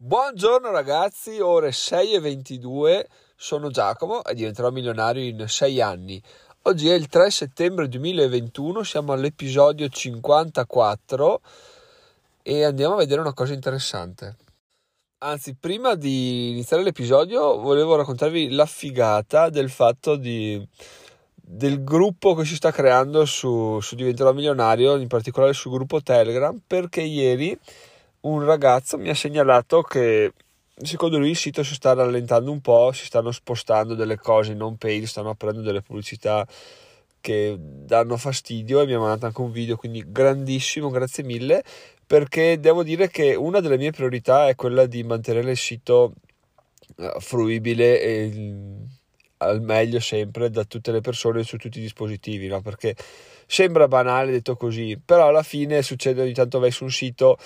Buongiorno ragazzi, ore 6 e 22, sono Giacomo e diventerò milionario in 6 anni. Oggi è il 3 settembre 2021, siamo all'episodio 54 e andiamo a vedere una cosa interessante. Anzi, prima di iniziare l'episodio volevo raccontarvi la figata del fatto di, del gruppo che si sta creando su, su Diventerò Milionario, in particolare sul gruppo Telegram, perché ieri un ragazzo mi ha segnalato che secondo lui il sito si sta rallentando un po', si stanno spostando delle cose in non paid, stanno aprendo delle pubblicità che danno fastidio e mi ha mandato anche un video, quindi grandissimo, grazie mille, perché devo dire che una delle mie priorità è quella di mantenere il sito eh, fruibile e al meglio sempre da tutte le persone su tutti i dispositivi, no? perché sembra banale detto così, però alla fine succede ogni tanto vai su un sito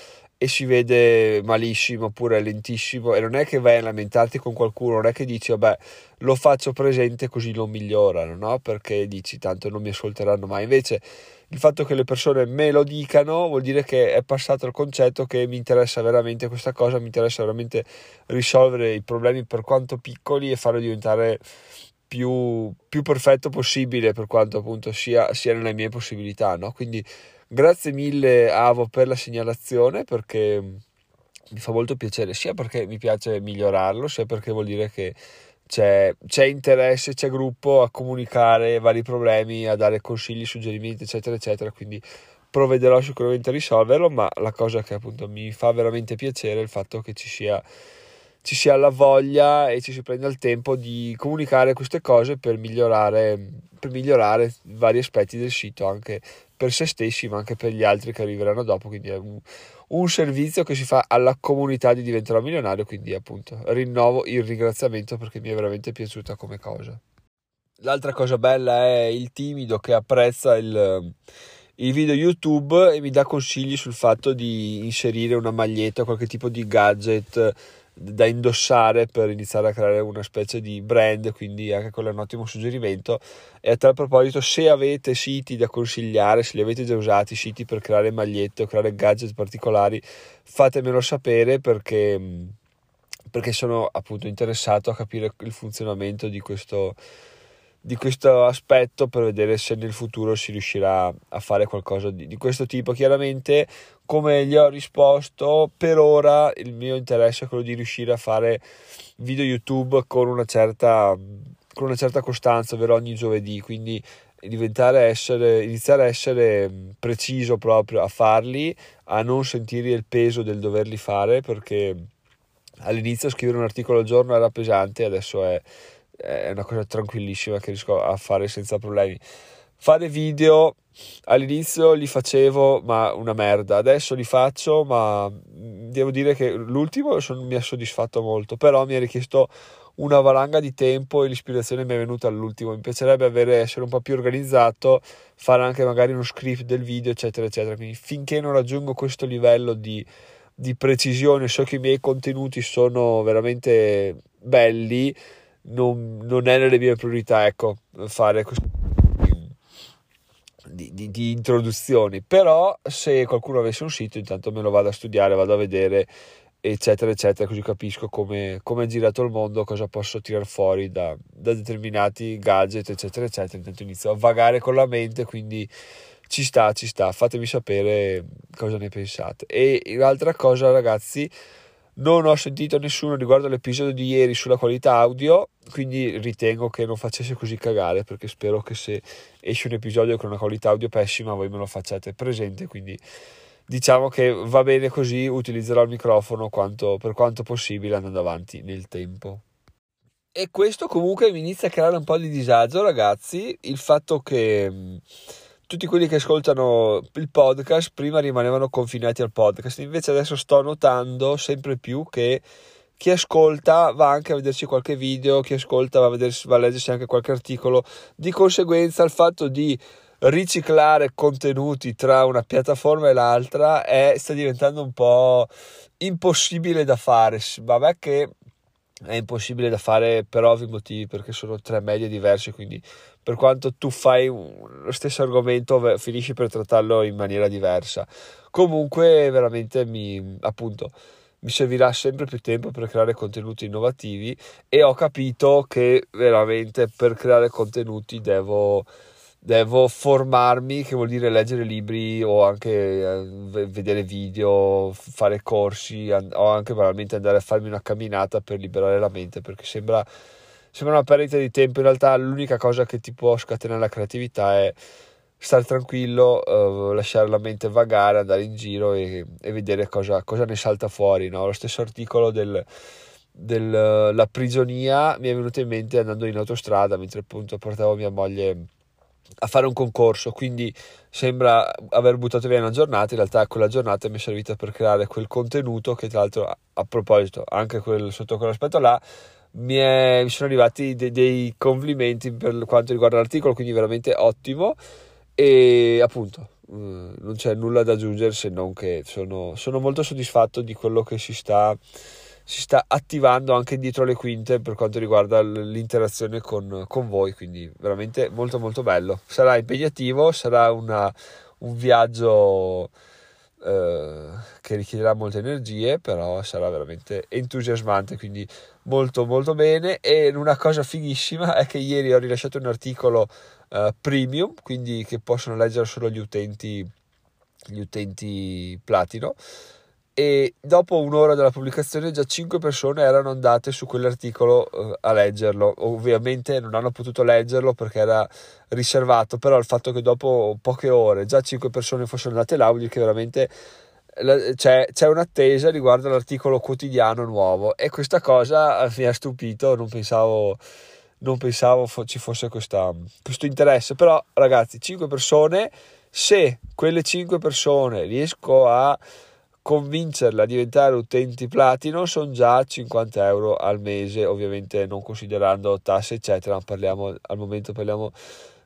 e si vede malissimo oppure lentissimo e non è che vai a lamentarti con qualcuno, non è che dici vabbè lo faccio presente così lo migliorano, no? Perché dici tanto non mi ascolteranno mai. Invece il fatto che le persone me lo dicano vuol dire che è passato il concetto che mi interessa veramente questa cosa, mi interessa veramente risolvere i problemi per quanto piccoli e farlo diventare più, più perfetto possibile per quanto appunto sia, sia nelle mie possibilità, no? Quindi Grazie mille Avo per la segnalazione perché mi fa molto piacere, sia perché mi piace migliorarlo, sia perché vuol dire che c'è, c'è, interesse, c'è gruppo a comunicare vari problemi, a dare consigli, suggerimenti, eccetera, eccetera. Quindi provvederò sicuramente a risolverlo, ma la cosa che appunto mi fa veramente piacere è il fatto che ci sia, ci sia la voglia e ci si prenda il tempo di comunicare queste cose per migliorare, per migliorare vari aspetti del sito, anche per se stessi ma anche per gli altri che arriveranno dopo. Quindi è un, un servizio che si fa alla comunità di diventerò milionario quindi appunto rinnovo il ringraziamento perché mi è veramente piaciuta come cosa. L'altra cosa bella è il timido che apprezza il, il video youtube e mi dà consigli sul fatto di inserire una maglietta qualche tipo di gadget da indossare per iniziare a creare una specie di brand, quindi anche quello è un ottimo suggerimento. E a tal proposito, se avete siti da consigliare, se li avete già usati, siti per creare magliette o creare gadget particolari, fatemelo sapere perché, perché sono appunto interessato a capire il funzionamento di questo di questo aspetto per vedere se nel futuro si riuscirà a fare qualcosa di, di, questo tipo. Chiaramente, come gli ho risposto, per ora il mio interesse è quello di riuscire a fare video YouTube con una certa, con una certa costanza, ovvero ogni giovedì. Quindi essere, iniziare a essere preciso proprio a farli, a non sentire il peso del doverli fare perché all'inizio scrivere un articolo al giorno era pesante, adesso è è una cosa tranquillissima che riesco a fare senza problemi. Fare video all'inizio li facevo, ma una merda. Adesso li faccio, ma devo dire che l'ultimo son, mi ha soddisfatto molto. Però mi ha richiesto una valanga di tempo e l'ispirazione mi è venuta all'ultimo. Mi piacerebbe avere, essere un po' più organizzato, fare anche magari uno script del video, eccetera, eccetera. Quindi finché non raggiungo questo livello di, di precisione, so che i miei contenuti sono veramente belli non, non è nelle mie priorità, ecco, fare questo di, di, di, introduzioni. Però se qualcuno avesse un sito, intanto me lo vado a studiare, vado a vedere, eccetera, eccetera, così capisco come, come è girato il mondo, cosa posso tirare fuori da, da determinati gadget, eccetera, eccetera. Intanto inizio a vagare con la mente, quindi ci sta, ci sta. Fatemi sapere cosa ne pensate. E l'altra cosa, ragazzi non ho sentito nessuno riguardo all'episodio di ieri sulla qualità audio, quindi ritengo che non facesse così cagare perché spero che se esce un episodio con una qualità audio pessima voi me lo facciate presente, quindi diciamo che va bene così, utilizzerò il microfono quanto, per quanto possibile andando avanti nel tempo. E questo comunque mi inizia a creare un po' di disagio, ragazzi, il fatto che tutti quelli che ascoltano il podcast prima rimanevano confinati al podcast, invece adesso sto notando sempre più che chi ascolta va anche a vedersi qualche video, chi ascolta va a, vedersi, va a leggersi anche qualche articolo, di conseguenza il fatto di riciclare contenuti tra una piattaforma e l'altra è, sta diventando un po' impossibile da fare. Vabbè che è impossibile da fare per ovvi motivi perché sono tre medie diverse quindi per quanto tu fai lo stesso argomento finisci per trattarlo in maniera diversa. Comunque veramente mi appunto mi servirà sempre più tempo per creare contenuti innovativi e ho capito che veramente per creare contenuti devo, devo formarmi, che vuol dire leggere libri o anche eh, vedere video, fare corsi o anche banalmente andare a farmi una camminata per liberare la mente perché sembra, sembra una perdita di tempo, in realtà l'unica cosa che ti può scatenare la creatività è stare tranquillo, uh, lasciare la mente vagare, andare in giro e, e vedere cosa, cosa, ne salta fuori. No? Lo stesso articolo del, della prigionia mi è venuto in mente andando in autostrada mentre appunto portavo mia moglie a fare un concorso, quindi sembra aver buttato via una giornata, in realtà quella giornata mi è servita per creare quel contenuto che tra l'altro a, proposito, anche quel, sotto quell'aspetto là, mi, è, mi sono arrivati de, dei complimenti per quanto riguarda l'articolo, quindi veramente ottimo. E appunto eh, non c'è nulla da aggiungere se non che sono, sono molto soddisfatto di quello che si sta, si sta, attivando anche dietro le quinte per quanto riguarda l'interazione con, con voi quindi veramente molto molto bello sarà impegnativo sarà una, un viaggio eh, che richiederà molte energie però sarà veramente entusiasmante quindi molto molto bene e una cosa fighissima è che ieri ho rilasciato un articolo uh, premium, quindi che possono leggere solo gli utenti, gli utenti platino. E dopo un'ora dalla pubblicazione già 5 persone erano andate su quell'articolo uh, a leggerlo. Ovviamente non hanno potuto leggerlo perché era riservato, però il fatto che dopo poche ore già 5 persone fossero andate là vuol che veramente c'è, c'è, un'attesa riguardo all'articolo quotidiano nuovo e questa cosa mi ha stupito, non pensavo non pensavo fo- ci fosse questa, questo interesse, però ragazzi, 5 persone, se quelle 5 persone riesco a convincerle a diventare utenti platino sono già 50 euro al mese ovviamente non considerando tasse eccetera parliamo, al momento parliamo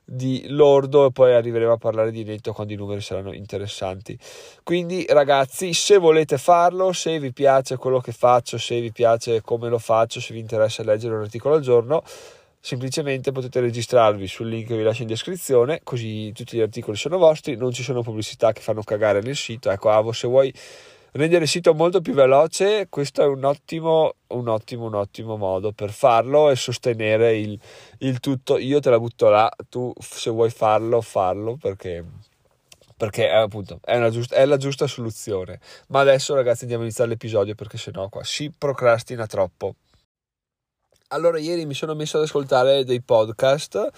di lordo e poi arriveremo a parlare di netto quando i numeri saranno interessanti. Quindi ragazzi se volete farlo se vi piace quello che faccio se vi piace come lo faccio se vi interessa leggere un articolo al giorno semplicemente potete registrarvi sul link che vi lascio in descrizione, così tutti gli articoli sono vostri, non ci sono pubblicità che fanno cagare nel sito. Ecco, Avo, se vuoi rendere il sito molto più veloce, questo è un ottimo, un ottimo, un ottimo modo per farlo e sostenere il, il tutto. Io te la butto là, tu se vuoi farlo, farlo perché perché appunto è, giusta, è, la giusta soluzione. Ma adesso, ragazzi, andiamo a iniziare l'episodio perché sennò qua si procrastina troppo. Allora, ieri mi sono messo ad ascoltare dei podcast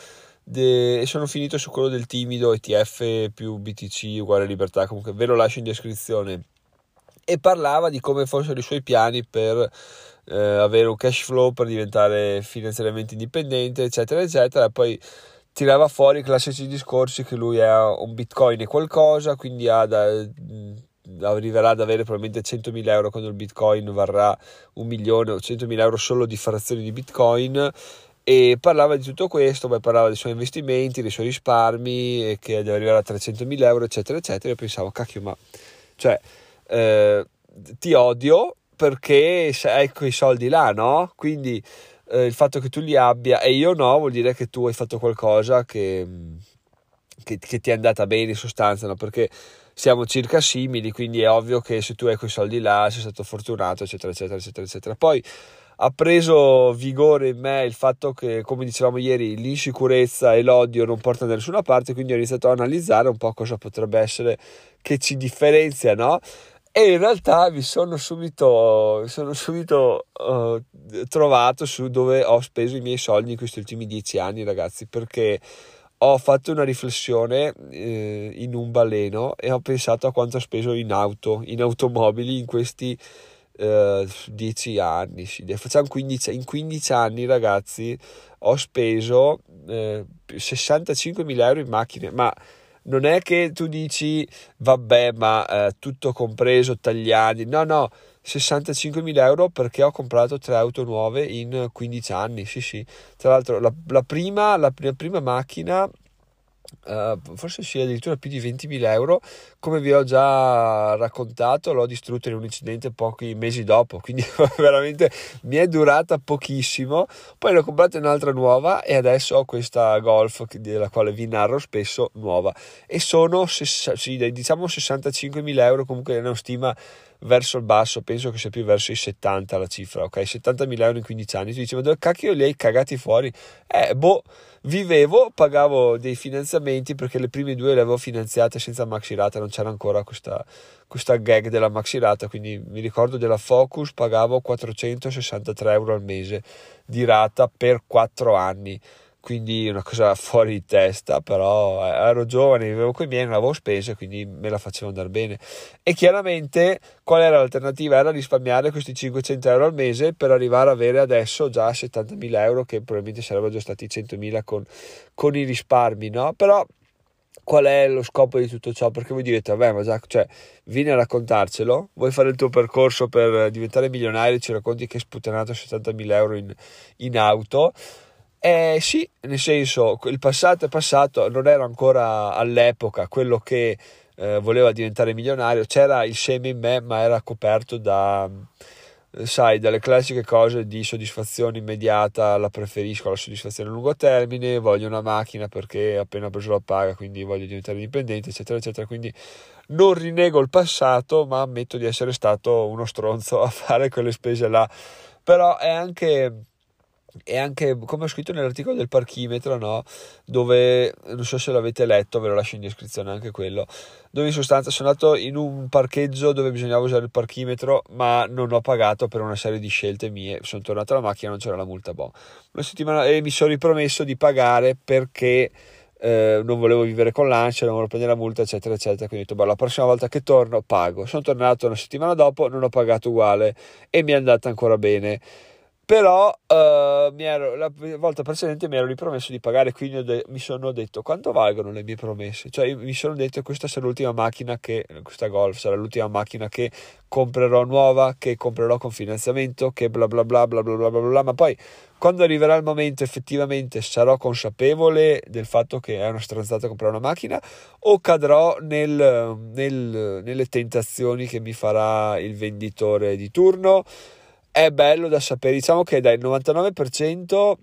de... e sono finito su quello del timido ETF più BTC uguale libertà. Comunque, ve lo lascio in descrizione. E parlava di come fossero i suoi piani per eh, avere un cash flow, per diventare finanziariamente indipendente, eccetera, eccetera. E poi tirava fuori i classici discorsi che lui ha un bitcoin e qualcosa, quindi ha da arriverà ad avere probabilmente 100.000 euro quando il bitcoin varrà un milione o 100.000 euro solo di frazioni di bitcoin e parlava di tutto questo, poi parlava dei suoi investimenti, dei suoi risparmi, e che deve arrivare a 300.000 euro, eccetera, eccetera. E pensavo, cacchio, ma cioè, eh, ti odio perché hai quei soldi là, no? Quindi eh, il fatto che tu li abbia e io no, vuol dire che tu hai fatto qualcosa che, che, che ti è andata bene in sostanza, no? Perché siamo circa simili, quindi è ovvio che se tu hai quei soldi là sei stato fortunato, eccetera, eccetera, eccetera, eccetera. Poi ha preso vigore in me il fatto che, come dicevamo ieri, l'insicurezza e l'odio non portano da nessuna parte, quindi ho iniziato a analizzare un po' cosa potrebbe essere che ci differenzia, no? E in realtà mi sono subito, sono subito uh, trovato su dove ho speso i miei soldi in questi ultimi dieci anni, ragazzi, perché ho fatto una riflessione eh, in un baleno e ho pensato a quanto ho speso in auto, in automobili in questi eh, 10 anni. Sì. Facciamo 15, in 15 anni, ragazzi, ho speso eh, 65.000 euro in macchine, ma non è che tu dici vabbè, ma eh, tutto compreso, tagliati. No, no 65.000 euro perché ho comprato tre auto nuove in 15 anni. Sì, sì. Tra l'altro, la, la, prima, la, la prima macchina Uh, forse sia addirittura più di 20.000 euro come vi ho già raccontato l'ho distrutta in un incidente pochi mesi dopo quindi veramente mi è durata pochissimo poi ne ho comprata un'altra nuova e adesso ho questa Golf della quale vi narro spesso nuova e sono sì, diciamo 65.000 euro comunque è una stima verso il basso, penso che sia più verso i 70 la cifra, ok? 70.000 euro in 15 anni, tu dici ma dove cacchio li hai cagati fuori? Eh, boh, vivevo, pagavo dei finanziamenti perché le prime due le avevo finanziate senza maxi rata, non c'era ancora questa, questa gag della maxi rata, quindi mi ricordo della Focus, pagavo 463 euro al mese di rata per 4 anni quindi una cosa fuori di testa, però eh, ero giovane, vivevo con i miei, non avevo spese, quindi me la facevo andare bene. E chiaramente qual era l'alternativa? Era risparmiare questi 500 euro al mese per arrivare ad avere adesso già 70.000 euro, che probabilmente sarebbero già stati 100.000 con, con i risparmi, no? Però qual è lo scopo di tutto ciò? Perché voi direte, vabbè, ma già, cioè, vieni a raccontarcelo, vuoi fare il tuo percorso per diventare milionario ci racconti che hai sputtanato 70.000 euro in, in auto eh sì, nel senso, il passato è passato, non ero ancora all'epoca quello che eh, voleva diventare milionario, c'era il seme in me, ma era coperto da, sai, dalle classiche cose di soddisfazione immediata, la preferisco la soddisfazione a lungo termine, voglio una macchina perché appena preso la paga, quindi voglio diventare indipendente, eccetera, eccetera. Quindi non rinego il passato, ma ammetto di essere stato uno stronzo a fare quelle spese là. Però è anche e anche come ho scritto nell'articolo del parchimetro, no? dove non so se l'avete letto, ve lo lascio in descrizione anche quello. Dove in sostanza sono andato in un parcheggio dove bisognava usare il parchimetro, ma non ho pagato per una serie di scelte mie. Sono tornato alla macchina, non c'era la multa. Boh. Una settimana e mi sono ripromesso di pagare perché. Eh, non volevo vivere con l'ANCE, non volevo prendere la multa, eccetera, eccetera. Quindi ho detto, boh, la prossima volta che torno pago. Sono tornato una settimana dopo, non ho pagato uguale e mi è andata ancora bene però uh, ero, la volta precedente mi ero ripromesso di pagare quindi de- mi sono detto quanto valgono le mie promesse? Cioè mi sono detto questa sarà l'ultima macchina che questa Golf sarà l'ultima macchina che comprerò nuova che comprerò con finanziamento che bla bla bla bla bla bla bla, bla. ma poi quando arriverà il momento effettivamente sarò consapevole del fatto che è una stronzata comprare una macchina? O cadrò nel, nel, nelle tentazioni che mi farà il venditore di turno è bello da sapere. Diciamo che dal 99%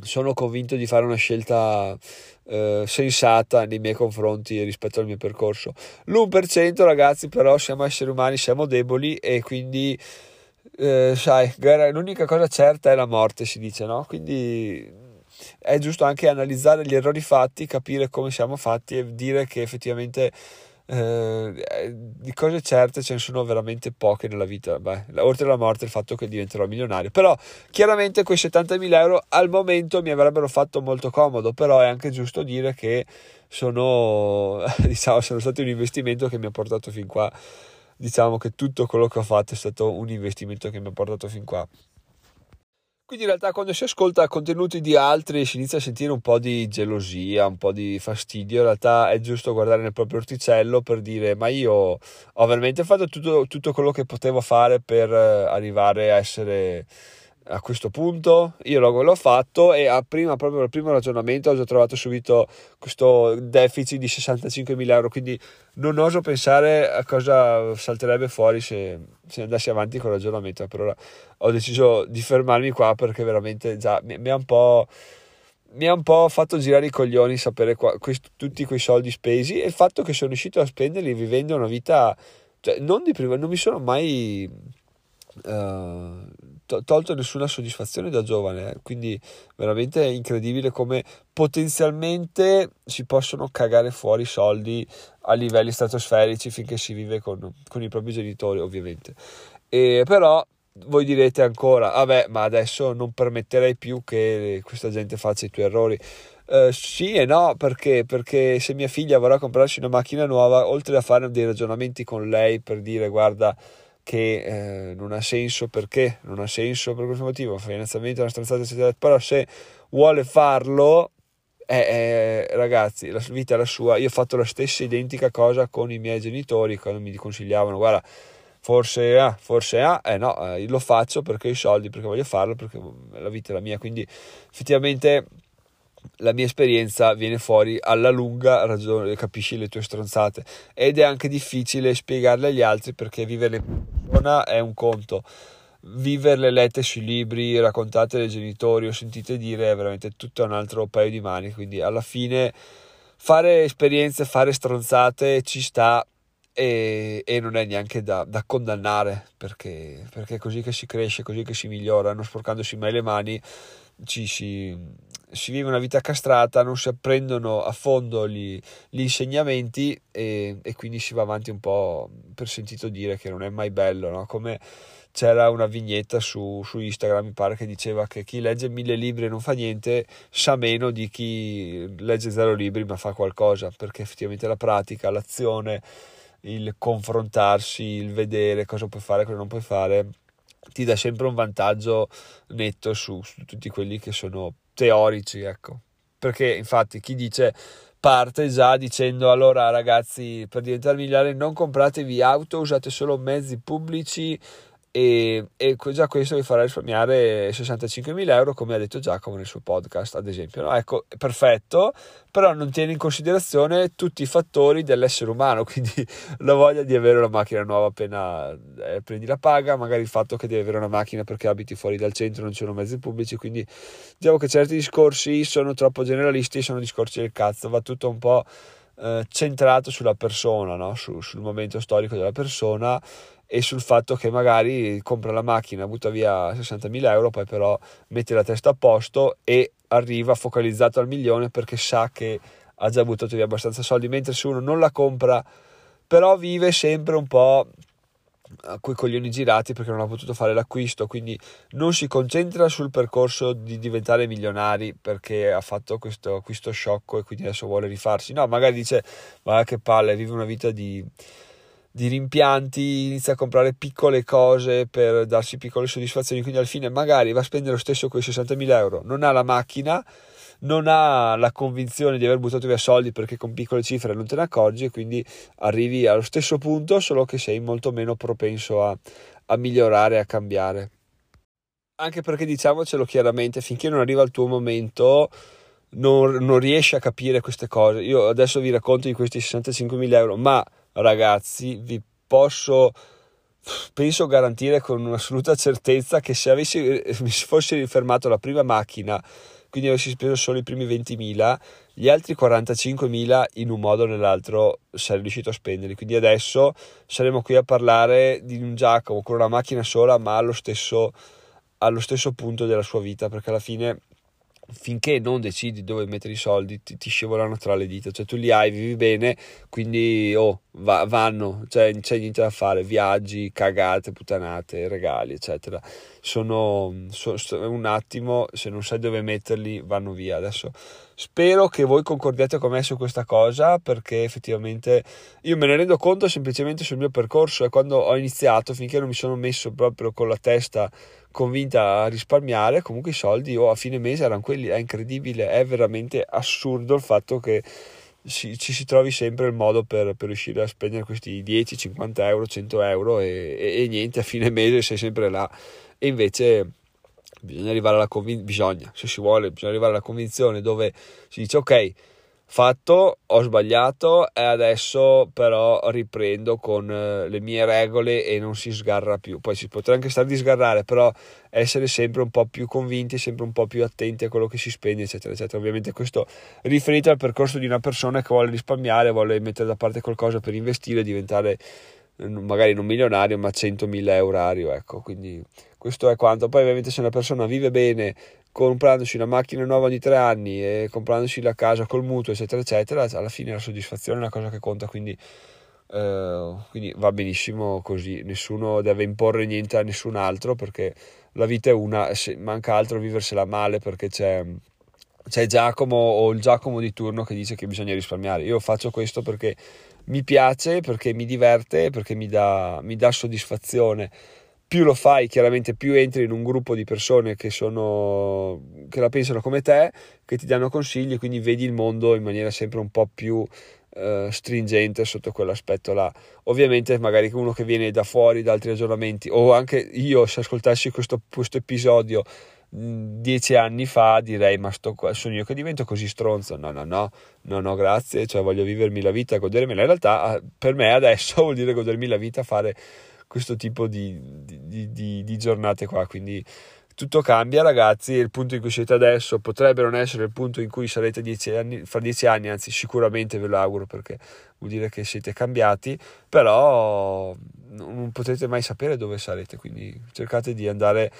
sono convinto di fare una scelta eh, sensata nei miei confronti rispetto al mio percorso. L'1% ragazzi però siamo esseri umani, siamo deboli e quindi eh, sai, l'unica cosa certa è la morte si dice, no? Quindi è giusto anche analizzare gli errori fatti, capire come siamo fatti e dire che effettivamente eh, di cose certe ce ne sono veramente poche nella vita. Beh, oltre alla morte, il fatto che diventerò milionario. Però, chiaramente, quei 70.000 euro al momento mi avrebbero fatto molto comodo. Però è anche giusto dire che sono, diciamo, sono stati un investimento che mi ha portato fin qua. Diciamo che tutto quello che ho fatto è stato un investimento che mi ha portato fin qua. Quindi in realtà quando si ascolta contenuti di altri si inizia a sentire un po' di gelosia, un po' di fastidio, in realtà è giusto guardare nel proprio orticello per dire ma io ho veramente fatto tutto, tutto quello che potevo fare per eh, arrivare a essere a questo punto io l'ho, fatto e a prima, proprio al primo ragionamento ho già trovato subito questo deficit di 65.000 euro quindi non oso pensare a cosa salterebbe fuori se, se andassi avanti con il ragionamento. Per ora ho deciso di fermarmi qua perché veramente già mi, mi ha un po' mi ha un po' fatto girare i coglioni sapere qua, quest, tutti quei soldi spesi e il fatto che sono riuscito a spenderli vivendo una vita cioè non di prima non mi sono mai uh, tolto nessuna soddisfazione da giovane, eh. quindi veramente è incredibile come potenzialmente si possono cagare fuori soldi a livelli stratosferici finché si vive con, con i propri genitori ovviamente. E però voi direte ancora, vabbè, ma adesso non permetterei più che questa gente faccia i tuoi errori. Uh, sì e no, perché? Perché se mia figlia vorrà comprarsi una macchina nuova, oltre a fare dei ragionamenti con lei per dire guarda, che eh, non ha senso perché non ha senso per questo motivo finanziamento una stronzata eccetera. Però se vuole farlo eh, eh, ragazzi la vita è la sua. Io ho fatto la stessa identica cosa con i miei genitori quando mi consigliavano guarda forse ah, forse ah, eh no, eh, lo faccio perché ho i soldi, perché voglio farlo, perché la vita è la mia, quindi effettivamente la mia esperienza viene fuori alla lunga, ragione, capisci le tue stronzate. Ed è anche difficile spiegarle agli altri perché vivere in persona è un conto. Viverle lette sui libri, raccontate dai genitori o sentite dire è veramente tutto un altro paio di mani. Quindi alla fine fare esperienze, fare stronzate ci sta e, e non è neanche da, da condannare perché, perché, è così che si cresce, così che si migliora, non sporcandosi mai le mani ci si, si vive una vita castrata, non si apprendono a fondo gli, gli insegnamenti e, e, quindi si va avanti un po' per sentito dire che non è mai bello, no? come c'era una vignetta su, su, Instagram, mi pare, che diceva che chi legge mille libri e non fa niente sa meno di chi legge zero libri ma fa qualcosa, perché effettivamente la pratica, l'azione, il confrontarsi, il vedere cosa puoi fare, cosa non puoi fare, ti dà sempre un vantaggio netto su, su tutti quelli che sono teorici, ecco. Perché infatti chi dice parte già dicendo allora ragazzi per diventare migliori non compratevi auto, usate solo mezzi pubblici e, e, già questo vi farà risparmiare 65.000 euro come ha detto Giacomo nel suo podcast ad esempio no? ecco perfetto però non tiene in considerazione tutti i fattori dell'essere umano quindi la voglia di avere una macchina nuova appena eh, prendi la paga magari il fatto che devi avere una macchina perché abiti fuori dal centro non ci sono mezzi pubblici quindi diciamo che certi discorsi sono troppo generalisti sono discorsi del cazzo va tutto un po' eh, centrato sulla persona no? Su, sul momento storico della persona e sul fatto che magari compra la macchina, butta via 60.000 euro, poi però mette la testa a posto e arriva focalizzato al milione perché sa che ha già buttato via abbastanza soldi, mentre se uno non la compra, però vive sempre un po' coi coglioni girati perché non ha potuto fare l'acquisto, quindi non si concentra sul percorso di diventare milionari perché ha fatto questo acquisto sciocco e quindi adesso vuole rifarsi. No, magari dice, ma che palle, vive una vita di di rimpianti, inizia a comprare piccole cose per darsi piccole soddisfazioni, quindi alla fine magari va a spendere lo stesso quei 60.000 euro, non ha la macchina, non ha la convinzione di aver buttato via soldi perché con piccole cifre non te ne accorgi e quindi arrivi allo stesso punto, solo che sei molto meno propenso a, a migliorare, a cambiare. Anche perché diciamocelo chiaramente, finché non arriva il tuo momento, non, non riesci a capire queste cose. Io adesso vi racconto di questi 65.000 euro, ma ragazzi, vi posso penso garantire con un'assoluta certezza che se avessi, mi fossi fermato la prima macchina, quindi avessi speso solo i primi 20.000, gli altri 45.000 in un modo o nell'altro sarei riuscito a spenderli. Quindi adesso saremo qui a parlare di un Giacomo con una macchina sola, ma allo stesso, allo stesso punto della sua vita, perché alla fine finché non decidi dove mettere i soldi ti, ti, scivolano tra le dita, cioè tu li hai, vivi bene, quindi oh, va, vanno, cioè c'è niente da fare, viaggi, cagate, puttanate, regali, eccetera. Sono, so, un attimo, se non sai dove metterli, vanno via. Adesso spero che voi concordiate con me su questa cosa perché effettivamente io me ne rendo conto semplicemente sul mio percorso e quando ho iniziato, finché non mi sono messo proprio con la testa convinta a risparmiare, comunque i soldi o oh, a fine mese erano quelli, è incredibile, è veramente assurdo il fatto che ci, ci si trovi sempre il modo per, per, riuscire a spendere questi 10, 50 euro, 100 euro e, e, e niente, a fine mese sei sempre là. E invece bisogna arrivare alla convinzione, bisogna, se si vuole, bisogna arrivare alla convinzione dove si dice ok, fatto, ho sbagliato e adesso però riprendo con eh, le mie regole e non si sgarra più. Poi si potrà anche stare di sgarrare, però essere sempre un po' più convinti, sempre un po' più attenti a quello che si spende, eccetera, eccetera. Ovviamente questo riferito al percorso di una persona che vuole risparmiare, vuole mettere da parte qualcosa per investire, diventare eh, magari non milionario, ma 100.000 eurario, ecco, quindi questo è quanto. Poi ovviamente se una persona vive bene, comprandosi una macchina nuova ogni tre anni e comprandosi la casa col mutuo, eccetera, eccetera, alla fine la soddisfazione è una cosa che conta, quindi, eh, quindi va benissimo così, nessuno deve imporre niente a nessun altro perché la vita è una, se manca altro viversela male perché c'è, c'è Giacomo o il Giacomo di turno che dice che bisogna risparmiare. Io faccio questo perché mi piace, perché mi diverte, perché mi dà, mi dà soddisfazione più lo fai, chiaramente più entri in un gruppo di persone che, sono, che la pensano come te, che ti danno consigli, quindi vedi il mondo in maniera sempre un po' più eh, stringente sotto quell'aspetto là. Ovviamente magari uno che viene da fuori, da altri aggiornamenti, o anche io se ascoltassi questo, questo episodio dieci anni fa direi ma sto qua, sono io che divento così stronzo no no no no no grazie cioè voglio vivermi la vita godermela in realtà per me adesso vuol dire godermi la vita fare questo tipo di, di, di, di giornate qua. Quindi tutto cambia ragazzi il punto in cui siete adesso potrebbe non essere il punto in cui sarete dieci anni, fra dieci anni anzi sicuramente ve lo auguro perché vuol dire che siete cambiati però non potete mai sapere dove sarete quindi cercate di andare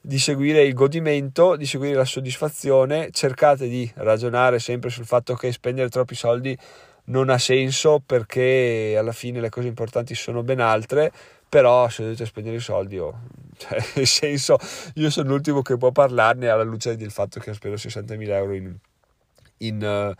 di seguire il godimento, di seguire la soddisfazione, cercate di ragionare sempre sul fatto che spendere troppi soldi non ha senso perché alla fine le cose importanti sono ben altre, però se dovete spendere i soldi, oh, cioè, nel senso, io sono l'ultimo che può parlarne alla luce del fatto che ho speso 60.000 euro in, in, uh,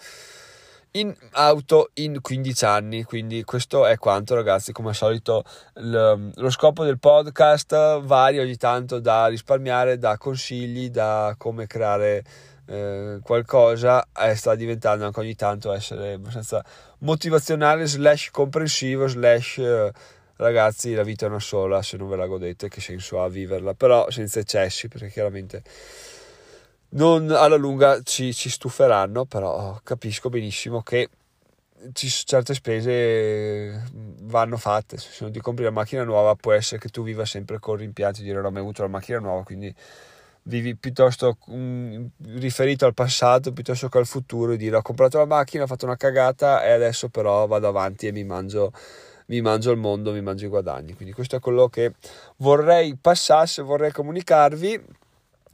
in, auto in 15 anni. Quindi questo è quanto, ragazzi. Come al solito, l, lo scopo del podcast varia ogni tanto da risparmiare, da consigli, da come creare. Eh, qualcosa eh, sta diventando anche ogni tanto essere abbastanza motivazionale slash comprensivo slash eh, ragazzi la vita è una sola se non ve la godete che senso ha viverla. Però senza eccessi perché chiaramente non alla lunga ci, ci stuferanno però capisco benissimo che ci, certe spese vanno fatte. Se non ti compri la macchina nuova può essere che tu viva sempre con rimpianti di dire non ho mai avuto la macchina nuova quindi vivi piuttosto mh, riferito al passato piuttosto che al futuro e dire ho comprato la macchina ho fatto una cagata e adesso però vado avanti e mi mangio mi mangio il mondo, mi mangio i guadagni. Quindi questo è quello che vorrei passasse, vorrei comunicarvi.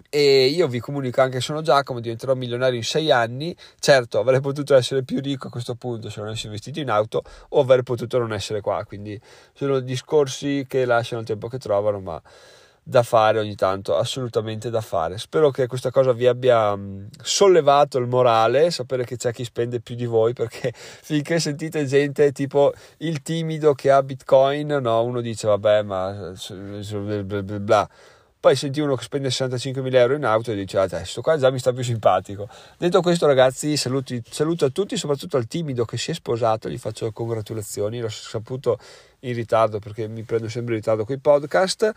E io vi comunico anche che sono Giacomo, diventerò milionario in sei anni. Certo, avrei potuto essere più ricco a questo punto se non avessi investito in auto, o avrei potuto non essere qua. Quindi sono discorsi che lasciano il tempo che trovano, ma da fare ogni tanto, assolutamente da fare. Spero che questa cosa vi abbia mm, sollevato il morale, sapere che c'è chi spende più di voi, perché finché sentite gente tipo il timido che ha Bitcoin, no, uno dice vabbè, ma bla. Poi senti uno che spende 65.000 euro in auto e dice adesso ah, qua già mi sta più simpatico. Detto questo ragazzi saluti, saluto a tutti, soprattutto al timido che si è sposato, gli faccio congratulazioni, l'ho saputo in ritardo perché mi prendo sempre in ritardo con i podcast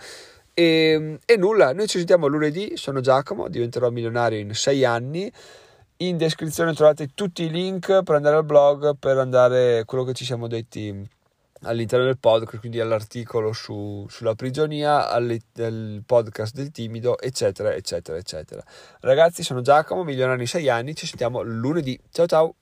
e, ehm, e nulla, noi ci sentiamo lunedì, sono Giacomo, diventerò milionario in sei anni. In descrizione trovate tutti i link per andare al blog, per andare quello che ci siamo detti all'interno del podcast, quindi all'articolo su, sulla prigionia, al podcast del timido, eccetera, eccetera, eccetera. Ragazzi, sono Giacomo, milionario in sei anni, ci sentiamo lunedì. Ciao ciao!